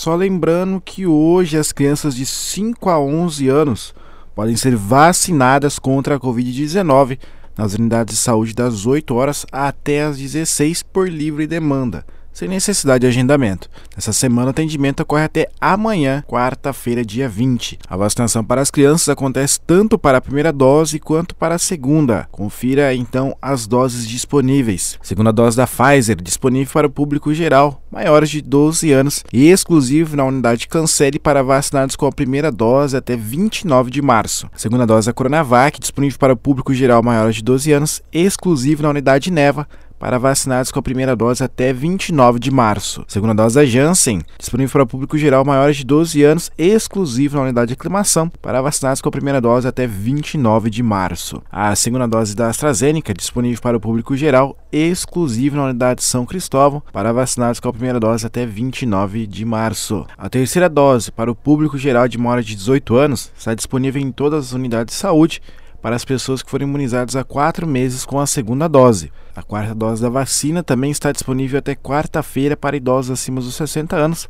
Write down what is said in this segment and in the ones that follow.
só lembrando que hoje as crianças de 5 a 11 anos podem ser vacinadas contra a Covid-19 nas unidades de saúde das 8 horas até as 16 por livre demanda sem necessidade de agendamento. Nessa semana, o atendimento ocorre até amanhã, quarta-feira, dia 20. A vacinação para as crianças acontece tanto para a primeira dose quanto para a segunda. Confira então as doses disponíveis. Segunda dose da Pfizer, disponível para o público geral, maiores de 12 anos, e exclusivo na unidade Cancele para vacinados com a primeira dose até 29 de março. segunda dose da Coronavac, disponível para o público geral maiores de 12 anos, exclusivo na unidade Neva para vacinados com a primeira dose até 29 de março. Segunda dose da Janssen, disponível para o público geral maiores de 12 anos, exclusivo na unidade de aclimação, para vacinados com a primeira dose até 29 de março. A segunda dose da AstraZeneca, disponível para o público geral, exclusivo na unidade São Cristóvão, para vacinados com a primeira dose até 29 de março. A terceira dose para o público geral de maior de 18 anos está disponível em todas as unidades de saúde para as pessoas que foram imunizadas há quatro meses com a segunda dose. A quarta dose da vacina também está disponível até quarta-feira para idosos acima dos 60 anos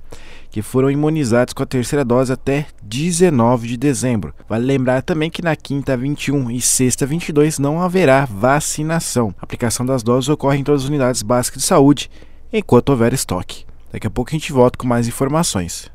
que foram imunizados com a terceira dose até 19 de dezembro. Vale lembrar também que na quinta 21 e sexta 22 não haverá vacinação. A aplicação das doses ocorre em todas as unidades básicas de saúde enquanto houver estoque. Daqui a pouco a gente volta com mais informações.